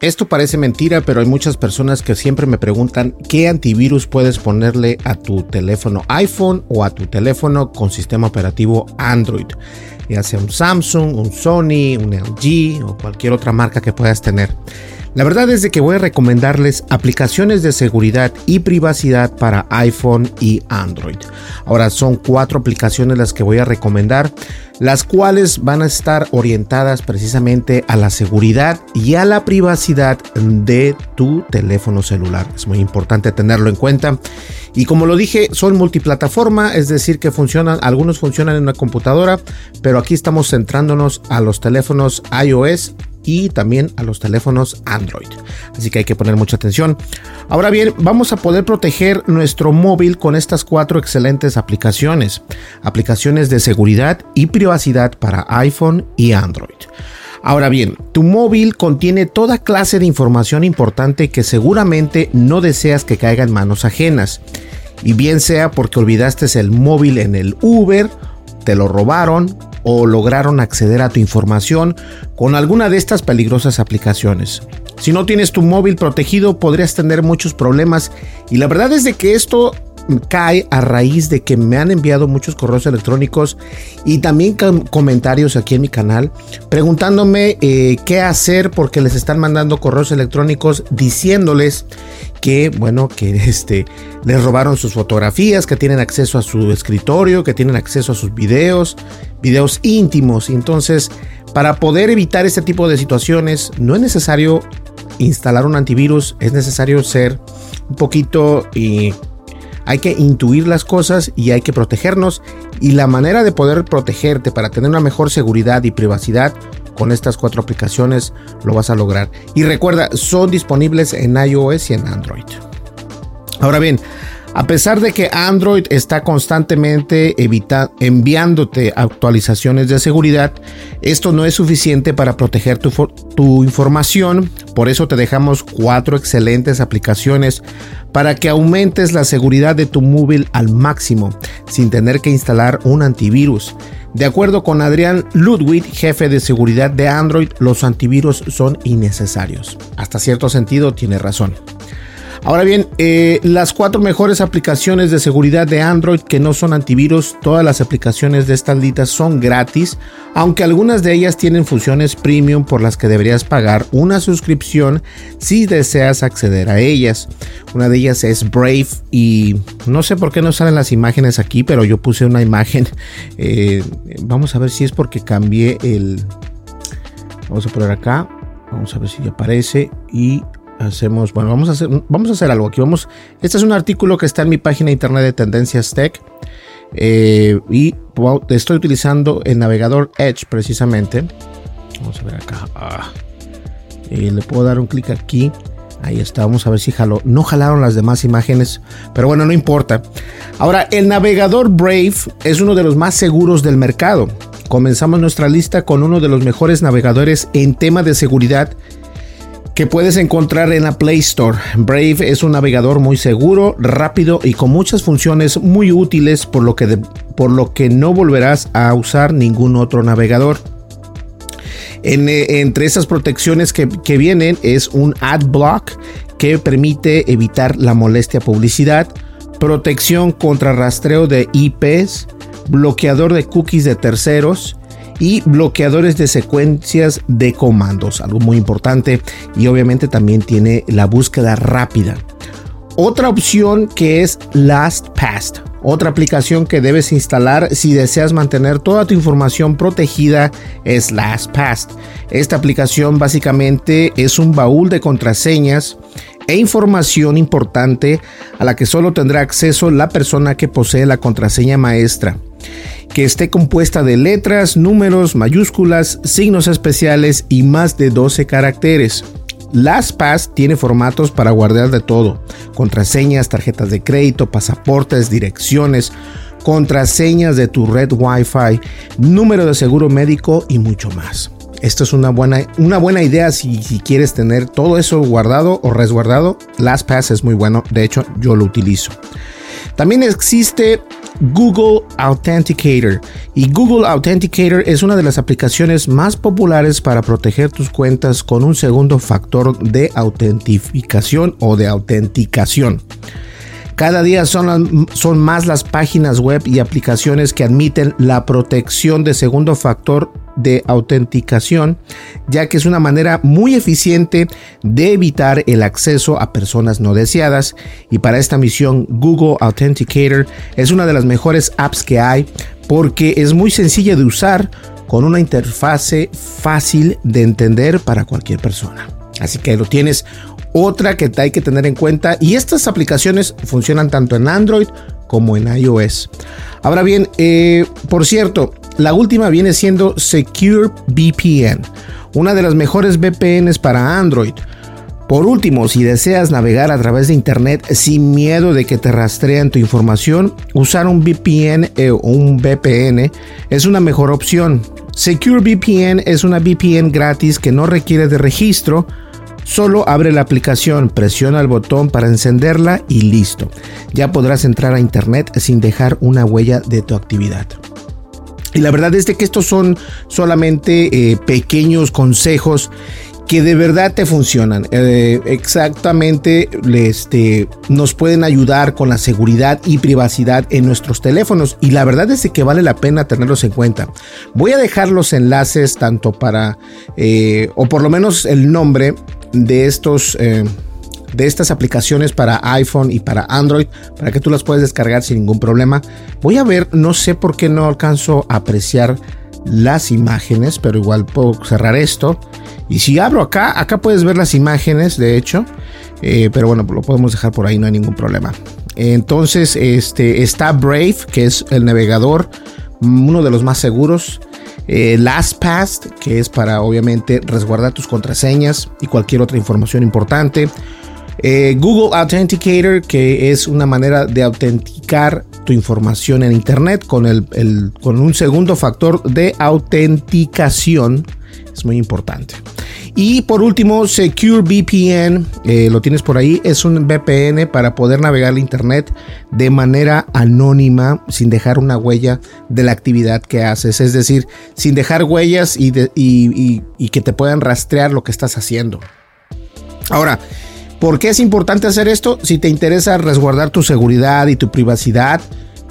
Esto parece mentira, pero hay muchas personas que siempre me preguntan qué antivirus puedes ponerle a tu teléfono iPhone o a tu teléfono con sistema operativo Android, ya sea un Samsung, un Sony, un LG o cualquier otra marca que puedas tener. La verdad es de que voy a recomendarles aplicaciones de seguridad y privacidad para iPhone y Android. Ahora son cuatro aplicaciones las que voy a recomendar, las cuales van a estar orientadas precisamente a la seguridad y a la privacidad de tu teléfono celular. Es muy importante tenerlo en cuenta. Y como lo dije, son multiplataforma, es decir, que funcionan, algunos funcionan en una computadora, pero aquí estamos centrándonos a los teléfonos iOS y también a los teléfonos Android. Así que hay que poner mucha atención. Ahora bien, vamos a poder proteger nuestro móvil con estas cuatro excelentes aplicaciones. Aplicaciones de seguridad y privacidad para iPhone y Android. Ahora bien, tu móvil contiene toda clase de información importante que seguramente no deseas que caiga en manos ajenas. Y bien sea porque olvidaste el móvil en el Uber, te lo robaron o lograron acceder a tu información con alguna de estas peligrosas aplicaciones. Si no tienes tu móvil protegido podrías tener muchos problemas y la verdad es de que esto cae a raíz de que me han enviado muchos correos electrónicos y también comentarios aquí en mi canal preguntándome eh, qué hacer porque les están mandando correos electrónicos diciéndoles que bueno que este les robaron sus fotografías que tienen acceso a su escritorio que tienen acceso a sus videos videos íntimos. Entonces para poder evitar este tipo de situaciones no es necesario instalar un antivirus es necesario ser un poquito y hay que intuir las cosas y hay que protegernos y la manera de poder protegerte para tener una mejor seguridad y privacidad con estas cuatro aplicaciones lo vas a lograr. Y recuerda, son disponibles en iOS y en Android. Ahora bien, a pesar de que Android está constantemente enviándote actualizaciones de seguridad, esto no es suficiente para proteger tu, información. Por eso te dejamos cuatro excelentes aplicaciones para que aumentes la seguridad de tu móvil al máximo sin tener que instalar un antivirus. De acuerdo con Adrián Ludwig, jefe de seguridad de Android, los antivirus son innecesarios. Hasta cierto sentido tiene razón. Ahora bien, eh, las cuatro mejores aplicaciones de seguridad de Android que no son antivirus, todas las aplicaciones de estas listas son gratis, aunque algunas de ellas tienen funciones premium por las que deberías pagar una suscripción si deseas acceder a ellas. Una de ellas es Brave y no sé por qué no salen las imágenes aquí, pero yo puse una imagen. Eh, vamos a ver si es porque cambié el... Vamos a poner acá. Vamos a ver si aparece y hacemos, bueno, vamos a hacer, vamos a hacer algo aquí. Vamos, este es un artículo que está en mi página de internet de Tendencias Tech eh, y estoy utilizando el navegador Edge precisamente. Vamos a ver acá. Ah, le puedo dar un clic aquí. Ahí está, vamos a ver si jaló. No jalaron las demás imágenes, pero bueno, no importa. Ahora, el navegador Brave es uno de los más seguros del mercado. Comenzamos nuestra lista con uno de los mejores navegadores en tema de seguridad que puedes encontrar en la Play Store. Brave es un navegador muy seguro, rápido y con muchas funciones muy útiles por lo que, por lo que no volverás a usar ningún otro navegador. Eh, entre esas protecciones que, que vienen es un ad block que permite evitar la molestia publicidad, protección contra rastreo de IPs, bloqueador de cookies de terceros, y bloqueadores de secuencias de comandos, algo muy importante y obviamente también tiene la búsqueda rápida. Otra opción que es LastPass, otra aplicación que debes instalar si deseas mantener toda tu información protegida es LastPass. Esta aplicación básicamente es un baúl de contraseñas e información importante a la que solo tendrá acceso la persona que posee la contraseña maestra que esté compuesta de letras, números, mayúsculas, signos especiales y más de 12 caracteres. LastPass tiene formatos para guardar de todo, contraseñas, tarjetas de crédito, pasaportes, direcciones, contraseñas de tu red Wi-Fi, número de seguro médico y mucho más. Esto es una buena, una buena idea si, si, quieres tener todo eso guardado o resguardado. LastPass es muy bueno, de hecho yo lo utilizo. También existe Google Authenticator. Y Google Authenticator es una de las aplicaciones más populares para proteger tus cuentas con un segundo factor de autentificación o de autenticación. Cada día son, son, más las páginas web y aplicaciones que admiten la protección de segundo factor de autenticación, ya que es una manera muy eficiente de evitar el acceso a personas no deseadas y para esta misión Google Authenticator es una de las mejores apps que hay porque es muy sencilla de usar con una interfase fácil de entender para cualquier persona. Así que lo tienes. Otra que hay que tener en cuenta y estas aplicaciones funcionan tanto en Android como en iOS. Ahora bien, eh, por cierto, la última viene siendo Secure VPN, una de las mejores VPNs para Android. Por último, si deseas navegar a través de Internet sin miedo de que te rastreen tu información, usar un VPN eh, o un VPN es una mejor opción. Secure VPN es una VPN gratis que no requiere de registro, Solo abre la aplicación, presiona el botón para encenderla y listo. Ya podrás entrar a internet sin dejar una huella de tu actividad. Y la verdad es que estos son solamente eh, pequeños consejos que de verdad te funcionan. Eh, exactamente este, nos pueden ayudar con la seguridad y privacidad en nuestros teléfonos. Y la verdad es que vale la pena tenerlos en cuenta. Voy a dejar los enlaces tanto para, eh, o por lo menos el nombre de estos de estas aplicaciones para iPhone y para Android para que tú las puedas descargar sin ningún problema. Voy a ver, no sé por qué no alcanzo a apreciar las imágenes, pero igual puedo cerrar esto. Y si abro acá, acá puedes ver las imágenes, de hecho, eh, pero bueno, lo podemos dejar por ahí, no hay ningún problema. Entonces, este está Brave, que es el navegador, uno de los más seguros. Eh, LastPass, que es para obviamente resguardar tus contraseñas y cualquier otra información importante. Eh, Google Authenticator, que es una manera de autenticar tu información en Internet con, un segundo factor de autenticación. Es muy importante. Y por último, Secure VPN, eh, lo tienes por ahí, es un VPN para poder navegar el Internet de manera anónima, sin dejar una huella de la actividad que haces. Es decir, sin dejar huellas y que te puedan rastrear lo que estás haciendo. Ahora, ¿Por qué es importante hacer esto? Si te interesa resguardar tu seguridad y tu privacidad,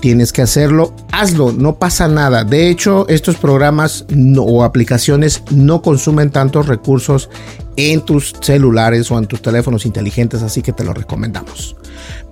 tienes que hacerlo, hazlo, no pasa nada. De hecho, estos programas o aplicaciones no consumen tantos recursos en tus celulares o en tus teléfonos inteligentes, así que te lo recomendamos.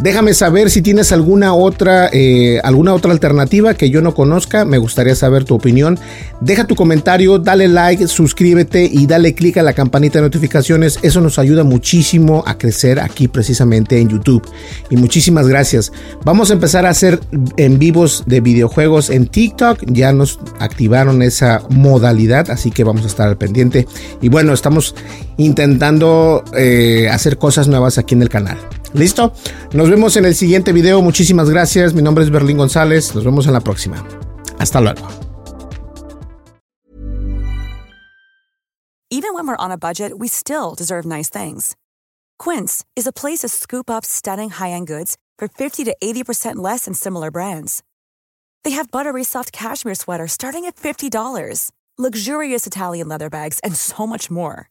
Déjame saber si tienes alguna otra, eh, alguna otra alternativa que yo no conozca. Me gustaría saber tu opinión. Deja tu comentario, dale like, suscríbete y dale click a la campanita de notificaciones. Eso nos ayuda muchísimo a crecer aquí precisamente en YouTube. Y muchísimas gracias. Vamos a empezar a hacer en vivos de videojuegos en TikTok. Ya nos activaron esa modalidad, así que vamos a estar al pendiente. Y bueno, estamos intentando eh, hacer cosas nuevas aquí en el canal. ¿Listo? Nos vemos en el siguiente video. Muchísimas gracias. Mi nombre es Berlín González. Nos vemos en la próxima. Hasta luego. Even when we're on a budget, we still deserve nice things. Quince is a place to scoop up stunning high-end goods for 50 to 80% less than similar brands. They have buttery soft cashmere sweaters starting at $50, luxurious Italian leather bags, and so much more.